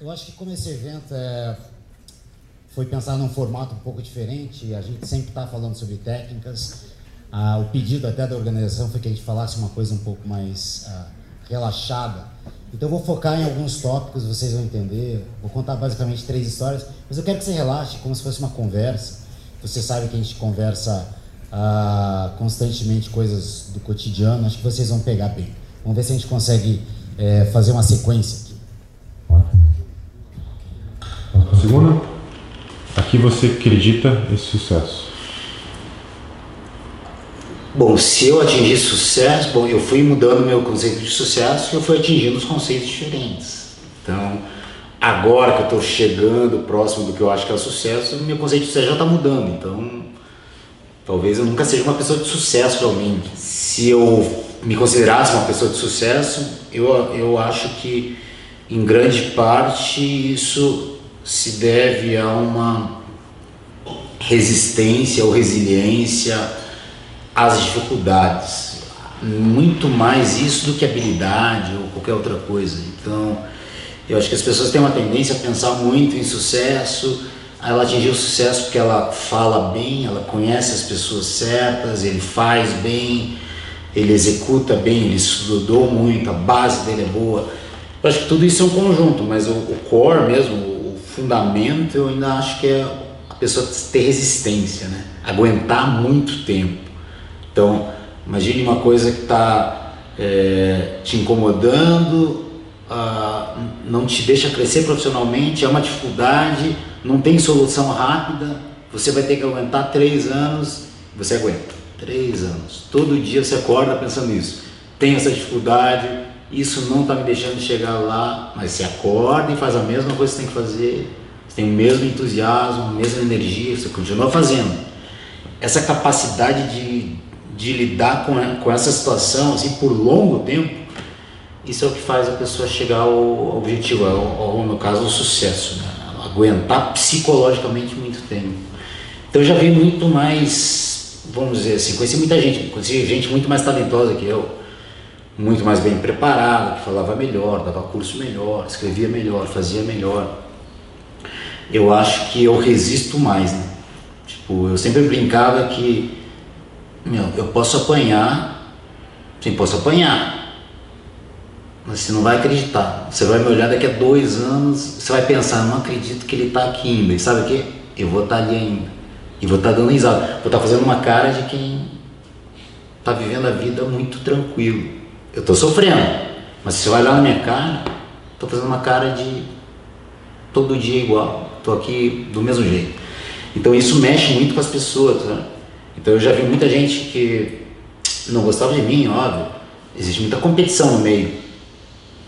Eu acho que como esse evento é, foi pensado num formato um pouco diferente, a gente sempre está falando sobre técnicas. Ah, o pedido até da organização foi que a gente falasse uma coisa um pouco mais ah, relaxada. Então eu vou focar em alguns tópicos, vocês vão entender. Vou contar basicamente três histórias, mas eu quero que você relaxe como se fosse uma conversa. Você sabe que a gente conversa ah, constantemente coisas do cotidiano, acho que vocês vão pegar bem. Vamos ver se a gente consegue é, fazer uma sequência aqui. A segunda, aqui você acredita esse sucesso? Bom, se eu atingir sucesso, bom, eu fui mudando meu conceito de sucesso e eu fui atingindo os conceitos diferentes. Então, agora que eu estou chegando próximo do que eu acho que é o sucesso, meu conceito de sucesso já está mudando. Então, talvez eu nunca seja uma pessoa de sucesso realmente. Se eu me considerasse uma pessoa de sucesso, eu, eu acho que em grande parte isso se deve a uma resistência ou resiliência às dificuldades. Muito mais isso do que habilidade ou qualquer outra coisa. Então, eu acho que as pessoas têm uma tendência a pensar muito em sucesso. Ela atingiu o sucesso porque ela fala bem, ela conhece as pessoas certas, ele faz bem, ele executa bem, ele estudou muito, a base dele é boa. Eu acho que tudo isso é um conjunto, mas o, o core mesmo, o fundamento, eu ainda acho que é a pessoa ter resistência, né? aguentar muito tempo. Então, imagine uma coisa que está é, te incomodando, não te deixa crescer profissionalmente, é uma dificuldade, não tem solução rápida, você vai ter que aguentar três anos, você aguenta. Três anos. Todo dia você acorda pensando nisso. Tem essa dificuldade, isso não está me deixando chegar lá, mas você acorda e faz a mesma coisa que você tem que fazer, você tem o mesmo entusiasmo, a mesma energia, você continua fazendo. Essa capacidade de, de lidar com, com essa situação assim, por longo tempo, isso é o que faz a pessoa chegar ao objetivo, ao, ao no caso, ao sucesso, né? aguentar psicologicamente muito tempo. Então eu já vi muito mais, vamos dizer assim, conheci muita gente, conheci gente muito mais talentosa que eu, muito mais bem preparada, que falava melhor, dava curso melhor, escrevia melhor, fazia melhor. Eu acho que eu resisto mais, né? Tipo, eu sempre brincava que, meu, eu posso apanhar, sim, posso apanhar, mas você não vai acreditar. Você vai me olhar daqui a dois anos, você vai pensar, não acredito que ele está aqui ainda. E sabe o que? Eu vou estar tá ali ainda. E vou estar tá dando risada. Vou estar tá fazendo uma cara de quem está vivendo a vida muito tranquilo. Eu estou sofrendo. Mas se você olhar na minha cara, estou fazendo uma cara de todo dia igual. Estou aqui do mesmo jeito. Então isso mexe muito com as pessoas. Né? Então eu já vi muita gente que não gostava de mim, óbvio. Existe muita competição no meio.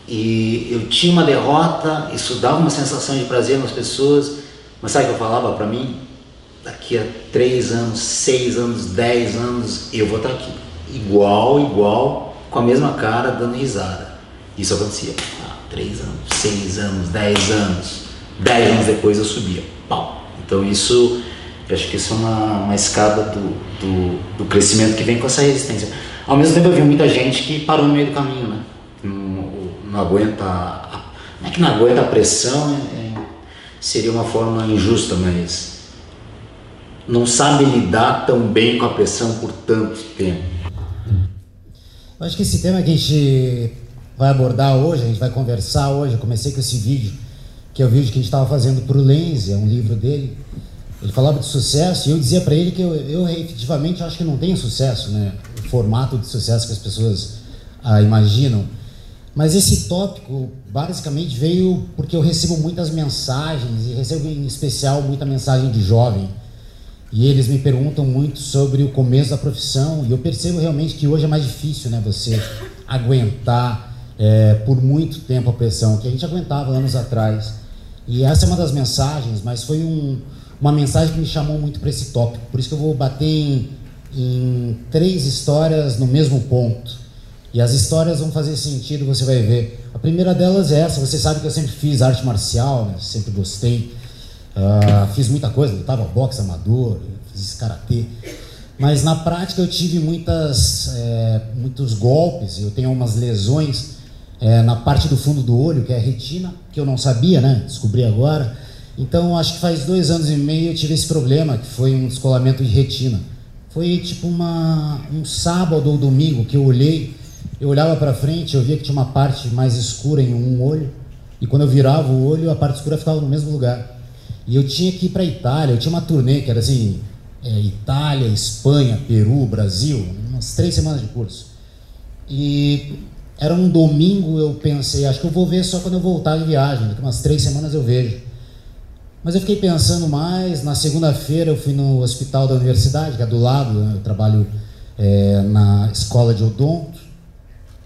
E eu tinha uma derrota, isso dava uma sensação de prazer nas pessoas, mas sabe o que eu falava para mim? Daqui a três anos, seis anos, dez anos, eu vou estar aqui. Igual, igual, com a mesma cara, dando risada. Isso acontecia. Ah, três anos, seis anos, dez anos. Dez anos depois eu subia. Pau. Então isso, eu acho que isso é uma, uma escada do, do, do crescimento que vem com essa resistência. Ao mesmo tempo eu vi muita gente que parou no meio do caminho, né? não aguenta, não é que não aguenta a pressão, é, é, seria uma forma injusta, mas não sabe lidar tão bem com a pressão por tanto tempo. Eu acho que esse tema que a gente vai abordar hoje, a gente vai conversar hoje, eu comecei com esse vídeo, que é o vídeo que a gente estava fazendo para o Lenz, é um livro dele, ele falava de sucesso e eu dizia para ele que eu, eu efetivamente acho que não tenho sucesso, né? O formato de sucesso que as pessoas ah, imaginam. Mas esse tópico basicamente veio porque eu recebo muitas mensagens e recebo em especial muita mensagem de jovem. E eles me perguntam muito sobre o começo da profissão e eu percebo realmente que hoje é mais difícil, né, você aguentar é, por muito tempo a pressão que a gente aguentava anos atrás. E essa é uma das mensagens, mas foi um, uma mensagem que me chamou muito para esse tópico. Por isso que eu vou bater em, em três histórias no mesmo ponto. E as histórias vão fazer sentido, você vai ver. A primeira delas é essa. Você sabe que eu sempre fiz arte marcial, né? sempre gostei. Uh, fiz muita coisa, lutava boxe amador, fiz karatê. Mas na prática eu tive muitas, é, muitos golpes, eu tenho umas lesões é, na parte do fundo do olho, que é a retina, que eu não sabia, né? Descobri agora. Então, acho que faz dois anos e meio eu tive esse problema, que foi um descolamento de retina. Foi tipo uma, um sábado ou domingo que eu olhei, eu olhava para frente, eu via que tinha uma parte mais escura em um olho, e quando eu virava o olho, a parte escura ficava no mesmo lugar. E eu tinha que ir para Itália, eu tinha uma turnê que era assim, é, Itália, Espanha, Peru, Brasil, umas três semanas de curso. E era um domingo, eu pensei, acho que eu vou ver só quando eu voltar de viagem, daqui umas três semanas eu vejo. Mas eu fiquei pensando mais, na segunda-feira eu fui no hospital da universidade, que é do lado, né? eu trabalho é, na escola de odonto,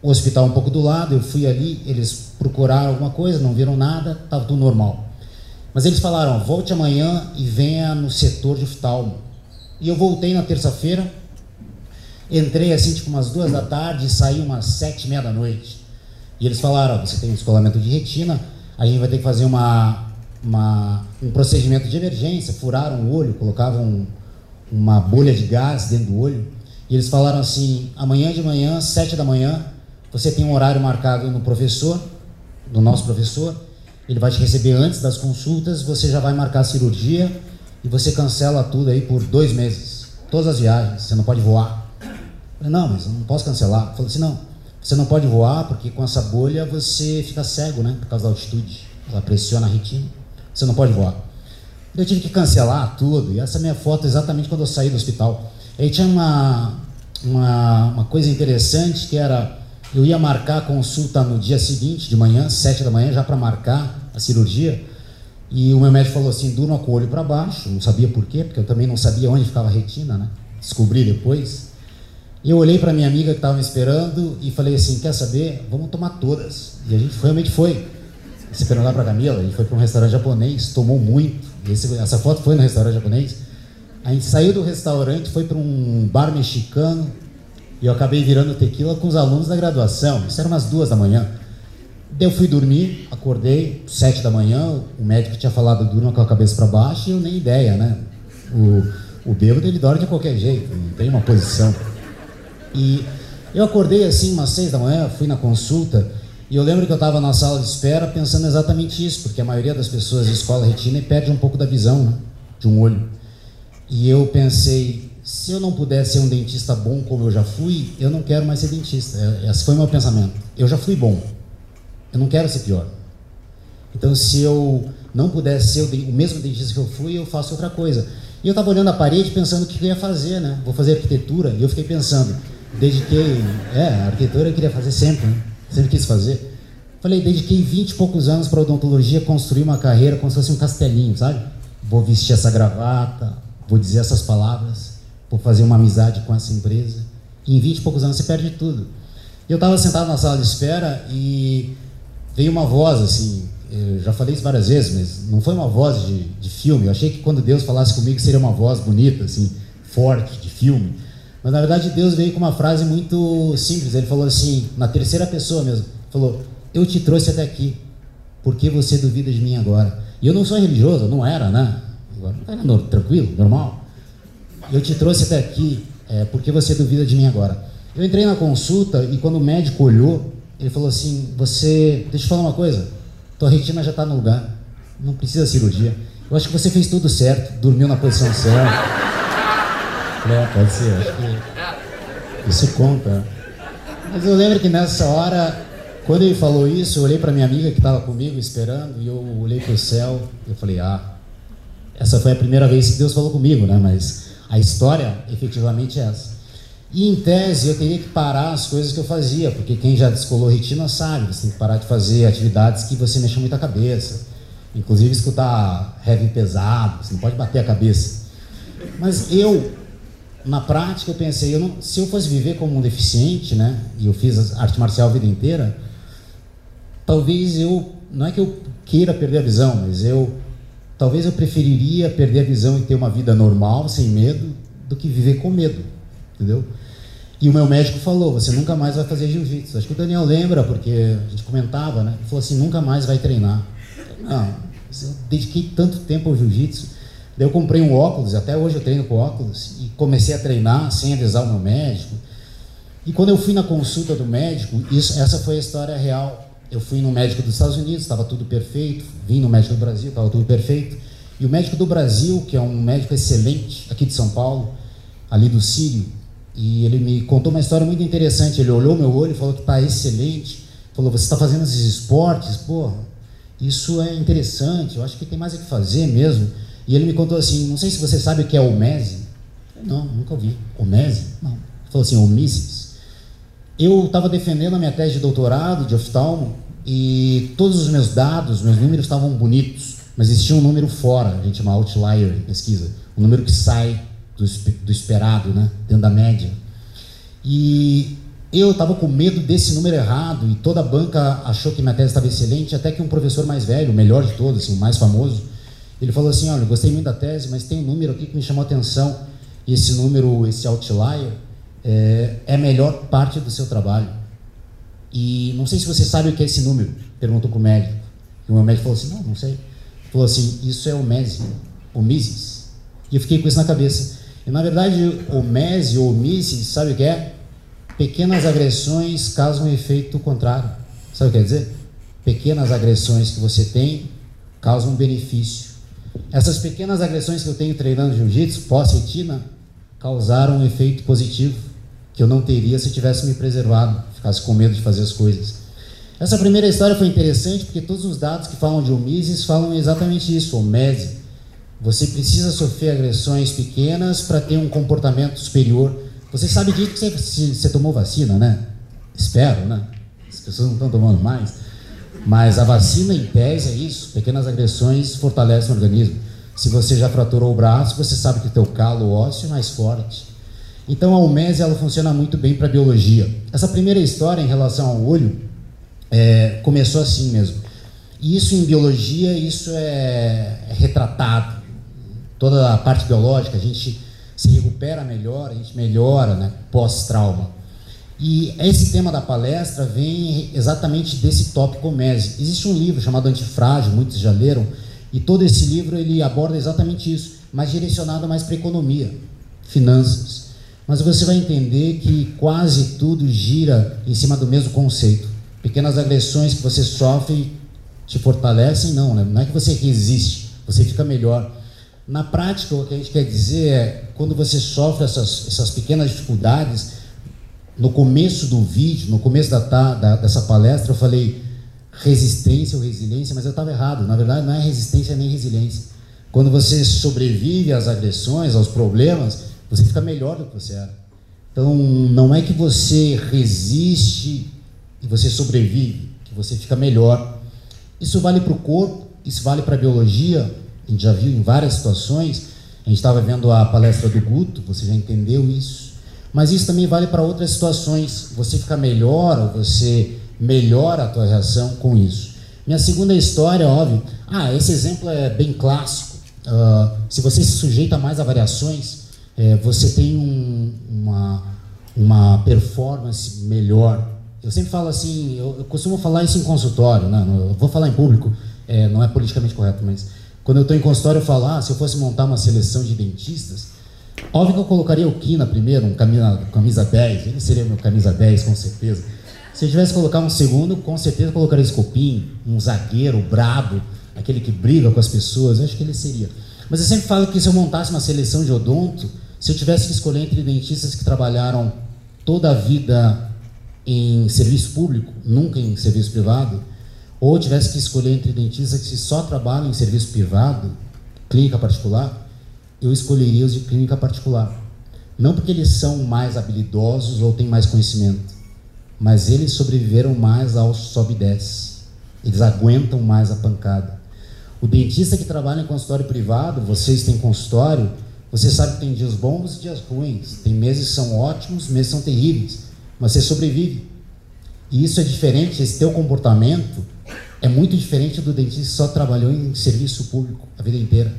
o hospital um pouco do lado, eu fui ali, eles procuraram alguma coisa, não viram nada, estava tudo normal. Mas eles falaram, volte amanhã e venha no setor de oftalmo. E eu voltei na terça-feira, Entrei assim, tipo, umas duas da tarde e saí umas sete e meia da noite. E eles falaram: você tem um descolamento de retina, a gente vai ter que fazer uma, uma, um procedimento de emergência. Furaram o olho, colocavam uma bolha de gás dentro do olho. E eles falaram assim: amanhã de manhã, sete da manhã, você tem um horário marcado no professor, do nosso professor. Ele vai te receber antes das consultas, você já vai marcar a cirurgia e você cancela tudo aí por dois meses. Todas as viagens, você não pode voar. Falei, não, mas eu não posso cancelar. Falei assim, não, você não pode voar porque com essa bolha você fica cego, né? Por causa da altitude. Ela pressiona a retina. Você não pode voar. Eu tive que cancelar tudo. E essa é minha foto exatamente quando eu saí do hospital. Aí tinha uma, uma, uma coisa interessante que era eu ia marcar a consulta no dia seguinte, de manhã, sete da manhã, já para marcar cirurgia. E o meu médico falou assim: durma com o olho para baixo. Não sabia por quê, porque eu também não sabia onde ficava a retina, né? Descobri depois. E eu olhei para minha amiga que estava me esperando e falei assim: quer saber? Vamos tomar todas. E a gente realmente foi. Se perguntar para Camila, gente foi para um restaurante japonês, tomou muito. Esse, essa foto foi no restaurante japonês. A gente saiu do restaurante, foi para um bar mexicano e eu acabei virando tequila com os alunos da graduação. Isso era umas duas da manhã. Eu fui dormir, acordei, sete da manhã. O médico tinha falado durma com a cabeça para baixo e eu nem ideia, né? O, o bêbado ele dorme de qualquer jeito, não tem uma posição. E eu acordei assim umas seis da manhã, fui na consulta e eu lembro que eu estava na sala de espera pensando exatamente isso, porque a maioria das pessoas de escola retina perde um pouco da visão né, de um olho. E eu pensei, se eu não puder ser um dentista bom como eu já fui, eu não quero mais ser dentista. É, esse foi o meu pensamento. Eu já fui bom. Eu não quero ser pior. Então, se eu não pudesse ser o, mesmo dentista que eu fui, eu faço outra coisa. E eu estava olhando a parede pensando o que eu ia fazer, né? Vou fazer arquitetura. E eu fiquei pensando, dediquei. É, arquitetura eu queria fazer sempre, né? sempre quis fazer. Falei, dediquei 20 e poucos anos para odontologia, construir uma carreira como se fosse um castelinho, sabe? Vou vestir essa gravata, vou dizer essas palavras, vou fazer uma amizade com essa empresa. E em 20 e poucos anos você perde tudo. Eu estava sentado na sala de espera e veio uma voz assim. Eu já falei isso várias vezes, mas não foi uma voz de, de filme. Eu achei que quando Deus falasse comigo seria uma voz bonita, assim, forte, de filme. Mas na verdade Deus veio com uma frase muito simples. Ele falou assim, na terceira pessoa mesmo, falou: "Eu te trouxe até aqui, porque você duvida de mim agora?" E eu não sou religioso, não era, né? Agora era no, tranquilo, normal. Eu te trouxe até aqui, é, porque você duvida de mim agora. Eu entrei na consulta e quando o médico olhou, ele falou assim: "Você, deixa eu falar uma coisa. Tua retina já está no lugar. Não precisa cirurgia. Eu acho que você fez tudo certo, dormiu na posição certa." É, pode ser, acho que isso conta. Mas eu lembro que nessa hora, quando ele falou isso, eu olhei para minha amiga que estava comigo esperando e eu olhei para o céu eu falei, ah, essa foi a primeira vez que Deus falou comigo, né? Mas a história efetivamente é essa. E em tese eu teria que parar as coisas que eu fazia, porque quem já descolou retina sabe, você tem que parar de fazer atividades que você mexe muito a cabeça. Inclusive escutar heavy pesado, você não pode bater a cabeça. Mas eu na prática eu pensei, eu não, se eu fosse viver como um deficiente, né, e eu fiz arte marcial a vida inteira, talvez eu, não é que eu queira perder a visão, mas eu, talvez eu preferiria perder a visão e ter uma vida normal, sem medo, do que viver com medo, entendeu? E o meu médico falou, você nunca mais vai fazer jiu-jitsu. Acho que o Daniel lembra, porque a gente comentava, né? Ele falou assim, nunca mais vai treinar. Não, eu dediquei tanto tempo ao jiu-jitsu Daí eu comprei um óculos, até hoje eu treino com óculos, e comecei a treinar sem avisar o meu médico. E quando eu fui na consulta do médico, isso, essa foi a história real. eu fui no médico dos Estados Unidos, estava tudo perfeito. Vim no médico do Brasil, estava tudo perfeito. E o médico do Brasil, que é um médico excelente aqui de São Paulo, ali do Sírio, e ele me contou uma história muito interessante. Ele olhou meu olho e falou que está excelente. Falou: Você está fazendo esses esportes? Pô, isso é interessante. Eu acho que tem mais o que fazer mesmo. E ele me contou assim: Não sei se você sabe o que é o MESE. Não, nunca ouvi. O MESE? Não. Ele falou assim: Omises. Eu estava defendendo a minha tese de doutorado de oftalmo e todos os meus dados, meus números estavam bonitos, mas existia um número fora, a gente chama outlier em pesquisa, um número que sai do, do esperado, né, dentro da média. E eu estava com medo desse número errado e toda a banca achou que minha tese estava excelente, até que um professor mais velho, o melhor de todos, assim, o mais famoso, ele falou assim, olha, gostei muito da tese, mas tem um número aqui que me chamou a atenção, e esse número, esse outlier, é, é a melhor parte do seu trabalho. E não sei se você sabe o que é esse número, perguntou para o médico. E o meu médico falou assim, não, não sei. Ele falou assim, isso é o MESI, o MISIS. E eu fiquei com isso na cabeça. E na verdade, o MESI ou o MISIS, sabe o que é? Pequenas agressões causam efeito contrário. Sabe o que quer dizer? Pequenas agressões que você tem causam benefício. Essas pequenas agressões que eu tenho treinando jiu-jitsu, pós-retina, causaram um efeito positivo que eu não teria se tivesse me preservado, ficasse com medo de fazer as coisas. Essa primeira história foi interessante porque todos os dados que falam de omises falam exatamente isso, omese. Você precisa sofrer agressões pequenas para ter um comportamento superior você sabe disso que você, você tomou vacina, né? Espero, né? As pessoas não estão tomando mais. Mas a vacina, em tese, é isso. Pequenas agressões fortalecem o organismo. Se você já fraturou o braço, você sabe que o teu calo ósseo é mais forte. Então a umese ela funciona muito bem para biologia. Essa primeira história em relação ao olho é, começou assim mesmo. E isso em biologia, isso é, é retratado. Toda a parte biológica, a gente se recupera melhor, a gente melhora né, pós-trauma. E esse tema da palestra vem exatamente desse tópico MESE. Existe um livro chamado Antifrágil, muitos já leram, e todo esse livro ele aborda exatamente isso, mas direcionado mais para economia, finanças. Mas você vai entender que quase tudo gira em cima do mesmo conceito. Pequenas agressões que você sofre te fortalecem, não, né? não é que você resiste, você fica melhor. Na prática, o que a gente quer dizer é, quando você sofre essas, essas pequenas dificuldades, no começo do vídeo, no começo da, da, dessa palestra, eu falei resistência ou resiliência, mas eu estava errado. Na verdade, não é resistência nem resiliência. Quando você sobrevive às agressões, aos problemas, você fica melhor do que você era. Então, não é que você resiste e você sobrevive, que você fica melhor. Isso vale para o corpo, isso vale para a biologia, a gente já viu em várias situações, a gente estava vendo a palestra do Guto, você já entendeu isso. Mas isso também vale para outras situações. Você fica melhor ou você melhora a tua reação com isso. Minha segunda história, óbvio. Ah, esse exemplo é bem clássico. Uh, se você se sujeita mais a variações, é, você tem um, uma, uma performance melhor. Eu sempre falo assim, eu, eu costumo falar isso em consultório, né? eu vou falar em público, é, não é politicamente correto, mas quando eu estou em consultório, eu falo, ah, se eu fosse montar uma seleção de dentistas, óbvio que eu colocaria o Kina primeiro, um camisa, camisa 10, ele seria meu camisa 10, com certeza. Se eu tivesse que colocar um segundo, com certeza colocaria Escopim, um zagueiro brabo, aquele que briga com as pessoas, eu acho que ele seria. Mas eu sempre falo que se eu montasse uma seleção de odonto, se eu tivesse que escolher entre dentistas que trabalharam toda a vida em serviço público, nunca em serviço privado, ou tivesse que escolher entre dentistas que só trabalham em serviço privado, clínica particular, eu escolheria os de clínica particular. Não porque eles são mais habilidosos ou têm mais conhecimento, mas eles sobreviveram mais ao sobe e desce. Eles aguentam mais a pancada. O dentista que trabalha em consultório privado, vocês têm consultório, você sabe que tem dias bons e dias ruins. Tem meses que são ótimos, meses que são terríveis, mas você sobrevive. E isso é diferente, esse teu comportamento é muito diferente do dentista que só trabalhou em serviço público a vida inteira.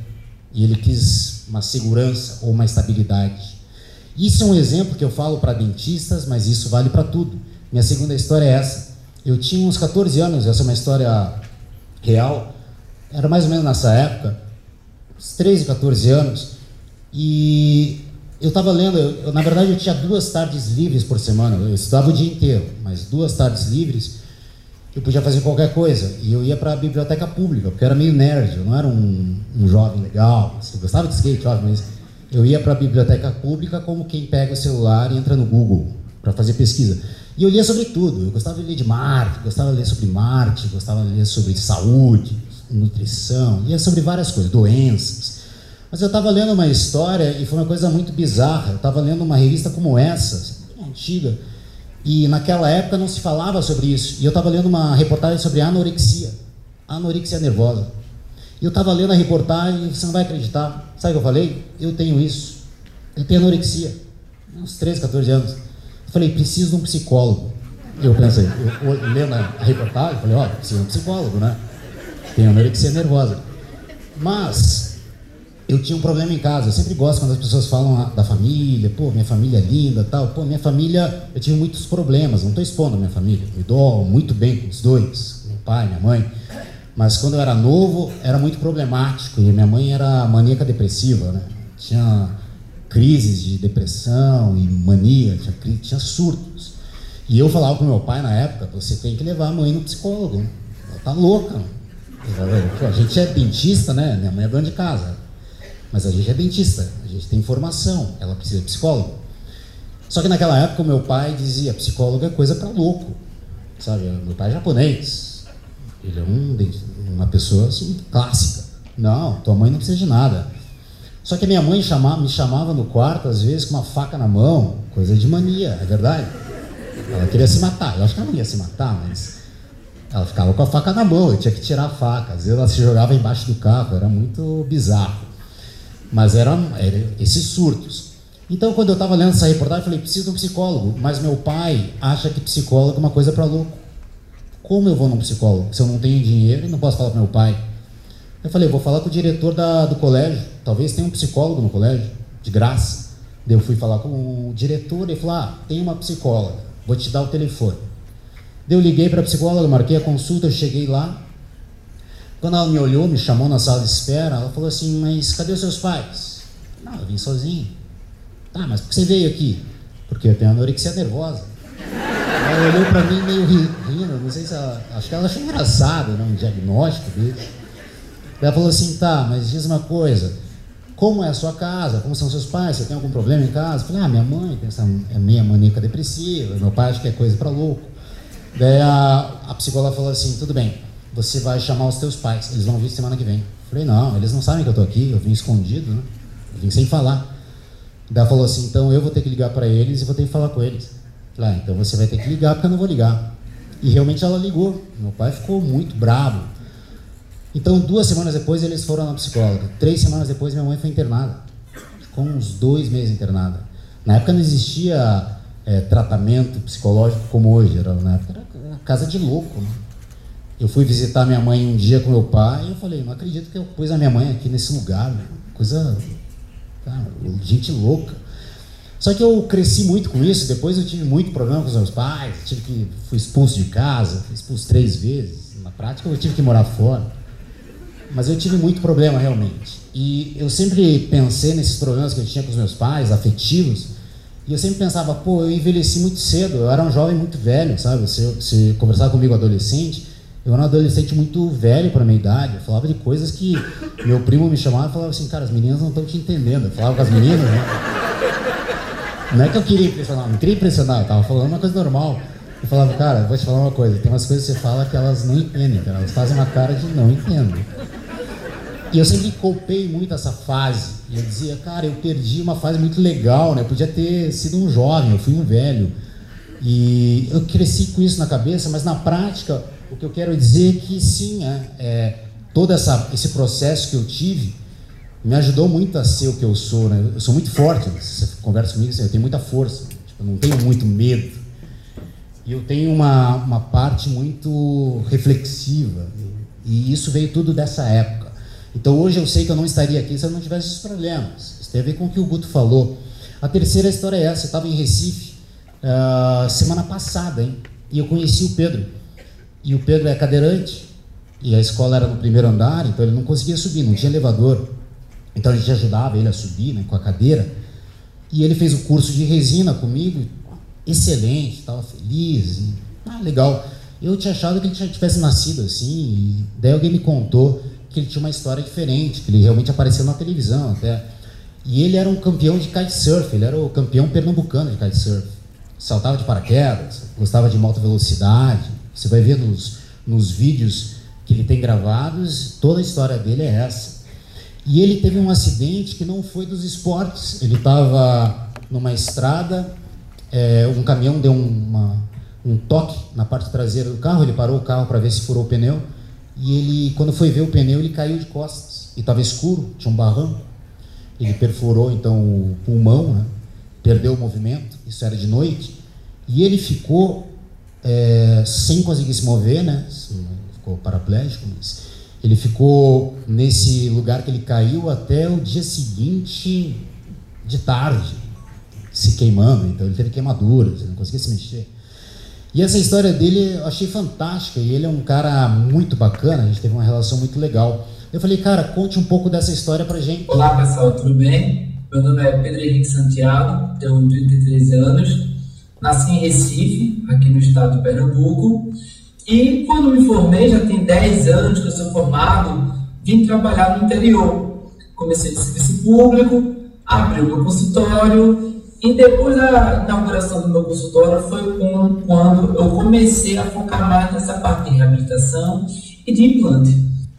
E ele quis uma segurança ou uma estabilidade. Isso é um exemplo que eu falo para dentistas, mas isso vale para tudo. Minha segunda história é essa. Eu tinha uns 14 anos, essa é uma história real. Era mais ou menos nessa época, uns 13, 14 anos. E eu estava lendo, eu, na verdade eu tinha duas tardes livres por semana. Eu estudava o dia inteiro, mas duas tardes livres. Eu podia fazer qualquer coisa. E eu ia para a biblioteca pública, porque eu era meio nerd, eu não era um, um jovem legal. Eu gostava de skate, óbvio, mas eu ia para a biblioteca pública como quem pega o celular e entra no Google para fazer pesquisa. E eu lia sobre tudo. Eu gostava de ler de Marte, gostava de ler sobre Marte, gostava de ler sobre saúde, nutrição, lia sobre várias coisas, doenças. Mas eu estava lendo uma história e foi uma coisa muito bizarra. Eu estava lendo uma revista como essa, antiga, e naquela época não se falava sobre isso. E eu estava lendo uma reportagem sobre anorexia, anorexia nervosa. E eu estava lendo a reportagem você não vai acreditar. Sabe o que eu falei? Eu tenho isso. Eu tenho anorexia. Uns 13, 14 anos. Eu falei, preciso de um psicólogo. Eu pensei, eu, eu lendo a reportagem, falei, ó, oh, preciso de um psicólogo, né? Tenho anorexia nervosa. Mas eu tinha um problema em casa. Eu sempre gosto quando as pessoas falam da família, pô, minha família é linda, tal. Pô, minha família, eu tive muitos problemas. Não estou expondo a minha família. Me dou muito bem com os dois, meu pai, minha mãe. Mas quando eu era novo, era muito problemático. E minha mãe era maníaca depressiva, né? Tinha crises de depressão e mania, tinha, tinha surtos. E eu falava com meu pai na época: você tem que levar a mãe no psicólogo. Ela tá louca. A gente é dentista, né? Minha mãe é dona de casa. Mas a gente é dentista, a gente tem formação, ela precisa de psicólogo. Só que naquela época o meu pai dizia, psicólogo é coisa para louco, sabe? Meu pai é japonês, ele é um, uma pessoa assim, clássica. Não, tua mãe não precisa de nada. Só que minha mãe chamava, me chamava no quarto, às vezes, com uma faca na mão, coisa de mania, é verdade? Ela queria se matar. Eu acho que ela não ia se matar, mas ela ficava com a faca na mão, eu tinha que tirar a faca. Às vezes ela se jogava embaixo do carro, era muito bizarro. Mas eram era esses surtos. Então, quando eu estava lendo essa reportagem, eu falei: preciso de um psicólogo. Mas meu pai acha que psicólogo é uma coisa para louco. Como eu vou num psicólogo se eu não tenho dinheiro e não posso falar para meu pai? Eu falei: vou falar com o diretor da, do colégio. Talvez tenha um psicólogo no colégio, de graça. Daí eu fui falar com o diretor e falou: ah, tem uma psicóloga, vou te dar o telefone. Daí eu liguei para a psicóloga, marquei a consulta, eu cheguei lá, quando ela me olhou, me chamou na sala de espera, ela falou assim: Mas cadê os seus pais? Não, eu vim sozinho. Tá, mas por que você veio aqui? Porque eu tenho anorexia nervosa. Ela olhou para mim meio rindo, não sei se ela. Acho que ela achou engraçado, né, um diagnóstico dele. Ela falou assim: Tá, mas diz uma coisa. Como é a sua casa? Como são seus pais? Você tem algum problema em casa? Eu falei: Ah, minha mãe tem essa é meia maníaca depressiva, meu pai acha que é coisa para louco. Daí a, a psicóloga falou assim: Tudo bem você vai chamar os teus pais, eles vão vir semana que vem. Falei, não, eles não sabem que eu tô aqui, eu vim escondido, né? Eu vim sem falar. Daí falou assim, então eu vou ter que ligar para eles e vou ter que falar com eles. Ah, então você vai ter que ligar porque eu não vou ligar. E realmente ela ligou. Meu pai ficou muito bravo. Então, duas semanas depois, eles foram na psicóloga. Três semanas depois, minha mãe foi internada. Ficou uns dois meses internada. Na época não existia é, tratamento psicológico como hoje. Era, na época era casa de louco. Né? Eu fui visitar minha mãe um dia com meu pai e eu falei, não acredito que eu pus a minha mãe aqui nesse lugar, né? coisa. Cara, gente louca. Só que eu cresci muito com isso, depois eu tive muito problema com os meus pais, tive que fui expulso de casa, fui expulso três vezes. Na prática eu tive que morar fora. Mas eu tive muito problema realmente. E eu sempre pensei nesses problemas que eu tinha com os meus pais, afetivos, e eu sempre pensava, pô, eu envelheci muito cedo, eu era um jovem muito velho, sabe? Se, se conversar comigo adolescente, eu era um adolescente muito velho para minha idade. Eu falava de coisas que meu primo me chamava e falava assim, cara, as meninas não estão te entendendo. Eu falava com as meninas, né? Não é que eu queria impressionar, não queria impressionar, eu tava falando uma coisa normal. Eu falava, cara, vou te falar uma coisa, tem umas coisas que você fala que elas não entendem, cara. Elas fazem uma cara de não entendo. E eu sempre culpei muito essa fase. E eu dizia, cara, eu perdi uma fase muito legal, né? Eu podia ter sido um jovem, eu fui um velho. E eu cresci com isso na cabeça, mas na prática o que eu quero dizer é que sim, é, é, todo essa, esse processo que eu tive me ajudou muito a ser o que eu sou. Né? Eu sou muito forte, né? você conversa comigo eu tenho muita força, tipo, eu não tenho muito medo. E eu tenho uma, uma parte muito reflexiva, e isso veio tudo dessa época. Então hoje eu sei que eu não estaria aqui se eu não tivesse esses problemas. Isso tem a ver com o que o Guto falou. A terceira história é essa, eu estava em Recife uh, semana passada, hein? E eu conheci o Pedro. E o Pedro é cadeirante, e a escola era no primeiro andar, então ele não conseguia subir, não tinha elevador. Então a gente ajudava ele a subir né, com a cadeira. E ele fez o curso de resina comigo, excelente, estava feliz, e, ah, legal. Eu tinha achado que ele tivesse nascido assim, e daí alguém me contou que ele tinha uma história diferente, que ele realmente apareceu na televisão até. E ele era um campeão de kitesurf, ele era o campeão pernambucano de kitesurf. Saltava de paraquedas, gostava de alta velocidade. Você vai ver nos, nos vídeos que ele tem gravados, toda a história dele é essa. E ele teve um acidente que não foi dos esportes. Ele estava numa estrada, é, um caminhão deu uma, um toque na parte traseira do carro, ele parou o carro para ver se furou o pneu. E ele, quando foi ver o pneu, ele caiu de costas. E estava escuro, tinha um barranco. Ele perfurou então o pulmão, né? perdeu o movimento, isso era de noite. E ele ficou é, sem conseguir se mover, né? ficou paraplégico, mas ele ficou nesse lugar que ele caiu até o dia seguinte de tarde, se queimando. Então ele teve queimaduras, ele não conseguia se mexer. E essa história dele eu achei fantástica e ele é um cara muito bacana, a gente teve uma relação muito legal. Eu falei, cara, conte um pouco dessa história pra gente. Olá pessoal, tudo bem? Meu nome é Pedro Henrique Santiago, tenho 33 anos, nasci em Recife, aqui no estado de Pernambuco, e quando me formei, já tem 10 anos que eu sou formado, vim trabalhar no interior. Comecei de serviço público, abri o meu consultório e depois da inauguração do meu consultório foi quando eu comecei a focar mais nessa parte de reabilitação e de implante.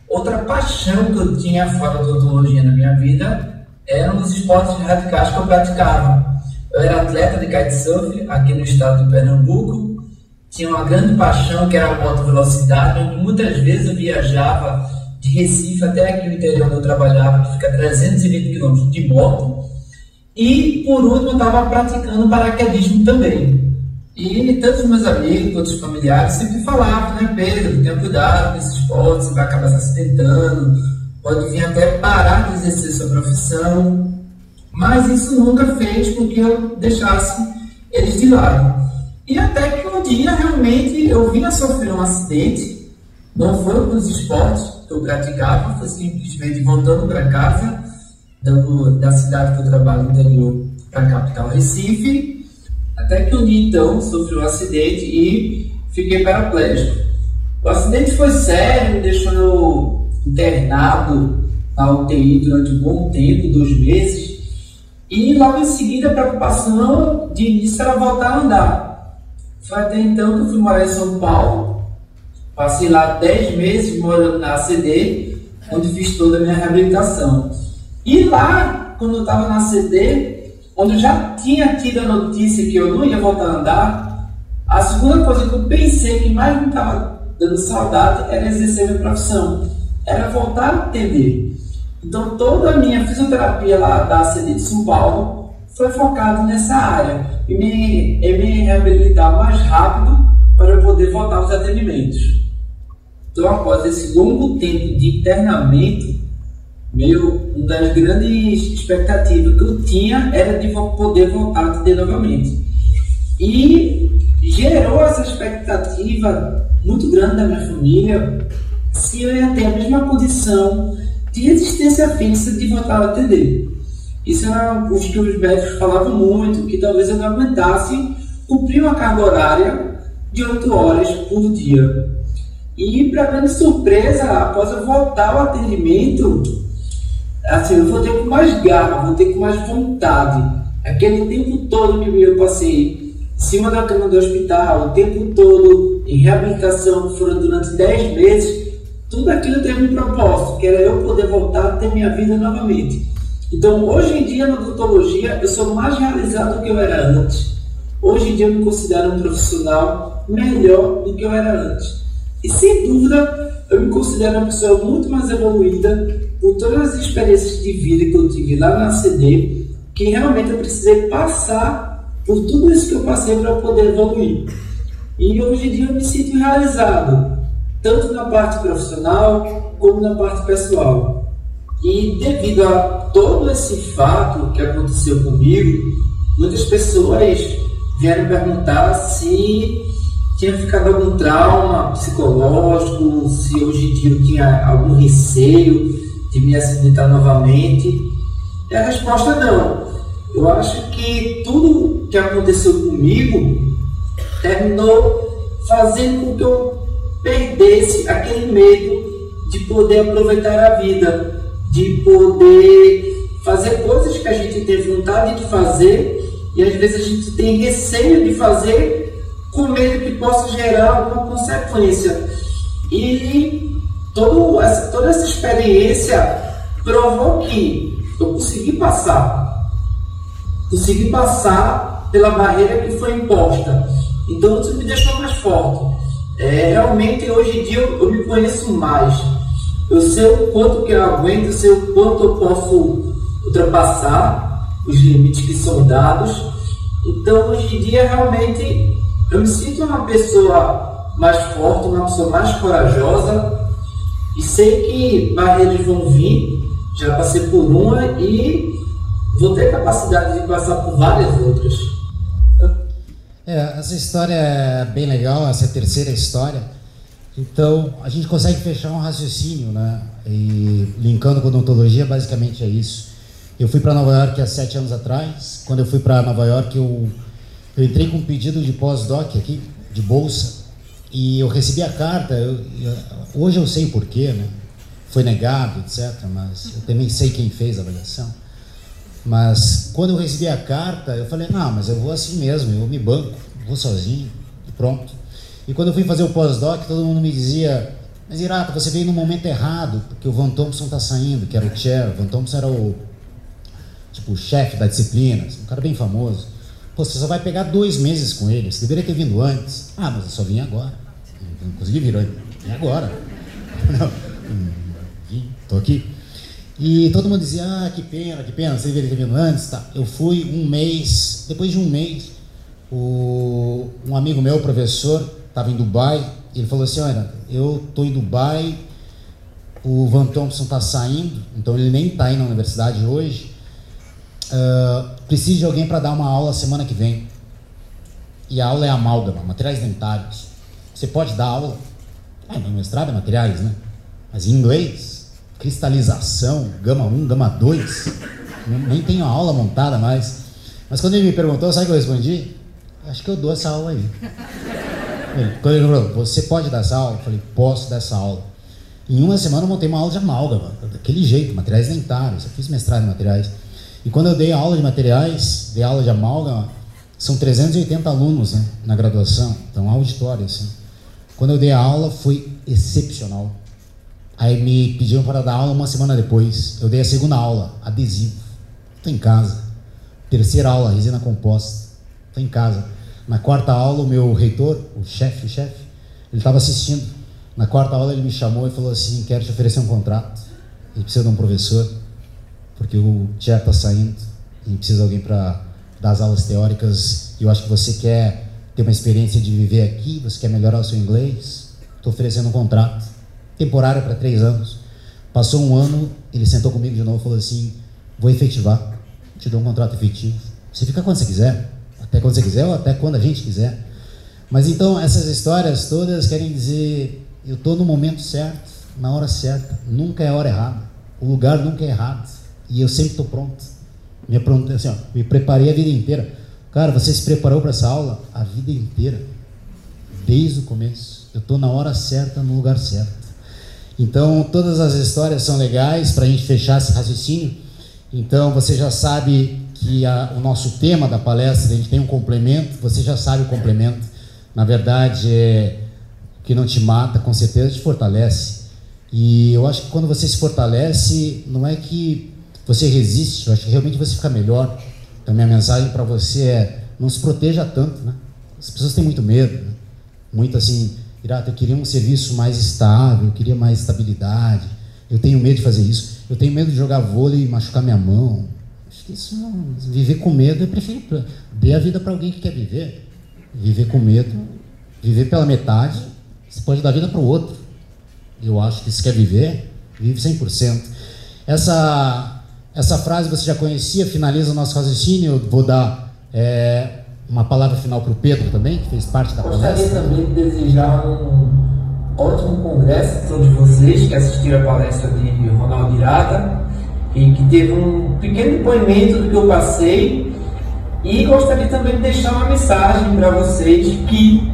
Outra paixão que eu tinha fora da odontologia na minha vida eram os esportes radicais que eu praticava. Eu era atleta de kitesurf aqui no estado de Pernambuco tinha uma grande paixão que era a moto velocidade, onde muitas vezes eu viajava de Recife até aqui no interior onde eu trabalhava, que fica 320 km de moto. E por último eu estava praticando paraquedismo também. E tantos meus amigos, outros familiares sempre falavam, né, Pedro, tenha cuidado com esse esporte, você vai acabar se acidentando, pode vir até parar de exercer sua profissão. Mas isso nunca fez com que eu deixasse eles de lado. E até que um dia realmente eu vim a sofrer um acidente, não foi dos esportes que eu praticava, foi simplesmente voltando para casa, dando, da cidade que eu trabalho interior para a capital Recife, até que um dia então sofri um acidente e fiquei paraplégico. O acidente foi sério, me deixou internado na UTI durante um bom tempo, dois meses, e logo em seguida a preocupação de início era voltar a andar. Foi até então que eu fui morar em São Paulo. Passei lá 10 meses morando na ACD, onde fiz toda a minha reabilitação. E lá, quando eu estava na ACD, onde eu já tinha tido a notícia que eu não ia voltar a andar, a segunda coisa que eu pensei que mais me estava dando saudade era exercer minha profissão, era voltar a atender. Então toda a minha fisioterapia lá da ACD de São Paulo foi focado nessa área e me, e me reabilitar mais rápido para poder voltar aos atendimentos. Então, após esse longo tempo de internamento, meu, uma das grandes expectativas que eu tinha era de poder voltar a atender novamente. E gerou essa expectativa muito grande da minha família se eu ia ter a mesma condição de resistência fixa de voltar a atender. Isso era o que os médicos falavam muito, que talvez eu não aguentasse cumprir uma carga horária de 8 horas por dia. E, para grande surpresa, após eu voltar ao atendimento, assim, eu voltei com mais garra, voltei com mais vontade. Aquele tempo todo que eu passei em cima da cama do hospital, o tempo todo em reabilitação, foram durante 10 meses, tudo aquilo teve um propósito, que era eu poder voltar a ter minha vida novamente. Então, hoje em dia, na odontologia, eu sou mais realizado do que eu era antes. Hoje em dia, eu me considero um profissional melhor do que eu era antes. E, sem dúvida, eu me considero uma pessoa muito mais evoluída por todas as experiências de vida que eu tive lá na CD, que realmente eu precisei passar por tudo isso que eu passei para poder evoluir. E hoje em dia eu me sinto realizado, tanto na parte profissional como na parte pessoal. E devido a todo esse fato que aconteceu comigo, muitas pessoas vieram perguntar se tinha ficado algum trauma psicológico, se hoje em dia eu tinha algum receio de me acidentar novamente. E a resposta é não. Eu acho que tudo que aconteceu comigo terminou fazendo com que eu perdesse aquele medo de poder aproveitar a vida, de poder fazer coisas que a gente tem vontade de fazer e às vezes a gente tem receio de fazer com medo que possa gerar alguma consequência. E todo essa, toda essa experiência provou que eu consegui passar. Consegui passar pela barreira que foi imposta. Então isso me deixou mais forte. É, realmente hoje em dia eu, eu, me conheço mais. Eu sei o quanto que eu aguento, eu sei o quanto eu posso ultrapassar os limites que são dados. Então hoje em dia realmente eu me sinto uma pessoa mais forte, uma pessoa mais corajosa e sei que barreiras vão vir, já passei por uma e vou ter capacidade de passar por várias outras. É, essa história é bem legal, essa é a terceira história. Então, a gente consegue fechar um raciocínio, né? E linkando com odontologia, basicamente é isso. Eu fui para Nova York há sete anos atrás. Quando eu fui para Nova York, eu, eu entrei com um pedido de pós-doc aqui, de bolsa, e eu recebi a carta. Eu, eu, hoje eu sei o porquê, né? Foi negado, etc. Mas eu também sei quem fez a avaliação. Mas quando eu recebi a carta, eu falei, não, mas eu vou assim mesmo, eu me banco, vou sozinho e pronto. E quando eu fui fazer o pós-doc, todo mundo me dizia, mas Irata, você veio no momento errado, porque o Van Thompson está saindo, que era o chair, Van Thompson era o tipo chefe da disciplina, um cara bem famoso. Pô, você só vai pegar dois meses com ele, você deveria ter vindo antes. Ah, mas eu só vim agora. Não consegui vir antes. Vim agora. Não, vim, tô aqui. E todo mundo dizia, ah, que pena, que pena, você deveria ter vindo antes. Tá. Eu fui um mês, depois de um mês, o, um amigo meu, professor, estava em Dubai, ele falou assim, olha, eu estou em Dubai, o Van Thompson está saindo, então ele nem está aí na universidade hoje, uh, preciso de alguém para dar uma aula semana que vem. E a aula é amálgama, materiais dentários. Você pode dar aula? Ah, no mestrado é materiais, né? Mas em inglês? Cristalização, gama 1, gama 2. Nem tenho a aula montada mais. Mas quando ele me perguntou, sabe o que eu respondi? Acho que eu dou essa aula aí. Quando ele falou, você pode dar essa aula? Eu falei, posso dar essa aula. Em uma semana eu montei uma aula de amálgama, daquele jeito, materiais dentários. Eu fiz mestrado em materiais. E quando eu dei aula de materiais, dei aula de amálgama, são 380 alunos né, na graduação, então auditório assim. Quando eu dei a aula foi excepcional. Aí me pediram para dar aula uma semana depois. Eu dei a segunda aula, adesivo. Estou em casa. Terceira aula, resina composta. Estou em casa. Na quarta aula, o meu reitor, o chefe, chefe, ele estava assistindo. Na quarta aula, ele me chamou e falou assim: Quero te oferecer um contrato. Ele precisa de um professor, porque o Tiago está saindo e precisa de alguém para dar as aulas teóricas. E eu acho que você quer ter uma experiência de viver aqui, você quer melhorar o seu inglês. Estou oferecendo um contrato temporária para três anos. Passou um ano, ele sentou comigo de novo e falou assim: Vou efetivar, te dou um contrato efetivo. Você fica quando você quiser, até quando você quiser ou até quando a gente quiser. Mas então, essas histórias todas querem dizer: eu estou no momento certo, na hora certa, nunca é a hora errada, o lugar nunca é errado, e eu sempre estou pronto. Me, pronto, assim, ó, me preparei a vida inteira. Cara, você se preparou para essa aula a vida inteira, desde o começo. Eu estou na hora certa, no lugar certo. Então, todas as histórias são legais para a gente fechar esse raciocínio. Então, você já sabe que a, o nosso tema da palestra, a gente tem um complemento, você já sabe o complemento. Na verdade, é que não te mata, com certeza te fortalece. E eu acho que quando você se fortalece, não é que você resiste, eu acho que realmente você fica melhor. Então, minha mensagem para você é: não se proteja tanto, né? As pessoas têm muito medo, né? muito assim, Irata, eu queria um serviço mais estável, eu queria mais estabilidade. Eu tenho medo de fazer isso. Eu tenho medo de jogar vôlei e machucar minha mão. Acho que isso não. Viver com medo, eu prefiro. Dê a vida para alguém que quer viver. Viver com medo, viver pela metade, você pode dar vida para o outro. Eu acho que se quer viver, vive 100%. Essa, essa frase você já conhecia, finaliza o nosso raciocínio. Eu vou dar é, uma palavra final para o Pedro também, que fez parte da Gostaria palestra. Gostaria também de desejar um ótimo congresso a todos vocês que assistiram a palestra de Ronaldo Irata e que teve um pequeno depoimento do que eu passei. E gostaria também de deixar uma mensagem para vocês que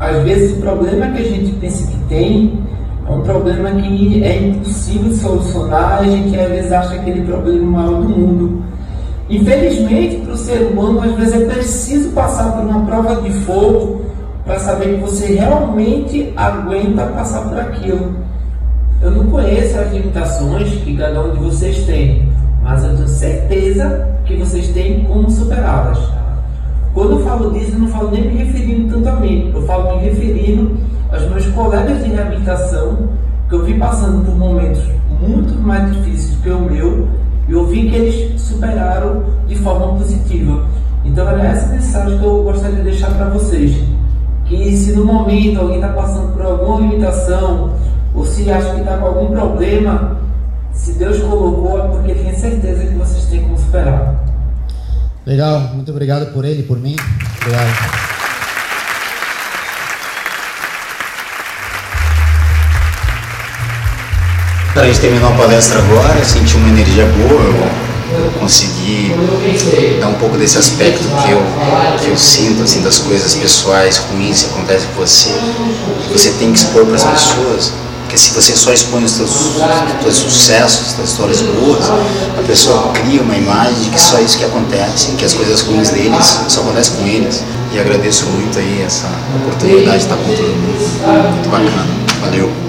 às vezes o problema que a gente pensa que tem é um problema que é impossível de solucionar, a gente às vezes acha aquele problema maior do mundo. Infelizmente, para o ser humano, às vezes é preciso passar por uma prova de fogo para saber que você realmente aguenta passar por aquilo. Eu não conheço as limitações que cada um de vocês tem, mas eu tenho certeza que vocês têm como superá-las. Quando eu falo disso, eu não falo nem me referindo tanto a mim, eu falo me referindo aos meus colegas de reabilitação, que eu vi passando por momentos muito mais difíceis que o meu, eu vi que eles superaram de forma positiva. Então, é essa mensagem que eu gostaria de deixar para vocês. Que se no momento alguém está passando por alguma limitação, ou se acha que está com algum problema, se Deus colocou é porque tem certeza que vocês têm como superar. Legal, muito obrigado por ele, por mim. Obrigado. A gente terminou a palestra agora, senti uma energia boa, eu consegui dar um pouco desse aspecto que eu, que eu sinto, assim, das coisas pessoais ruins que acontecem com você, você tem que expor para as pessoas porque se você só expõe os teus sucessos, as tuas histórias boas, a pessoa cria uma imagem de que só isso que acontece, que as coisas ruins deles só acontecem com eles. E agradeço muito aí essa oportunidade de estar com todo mundo. Muito bacana. Valeu.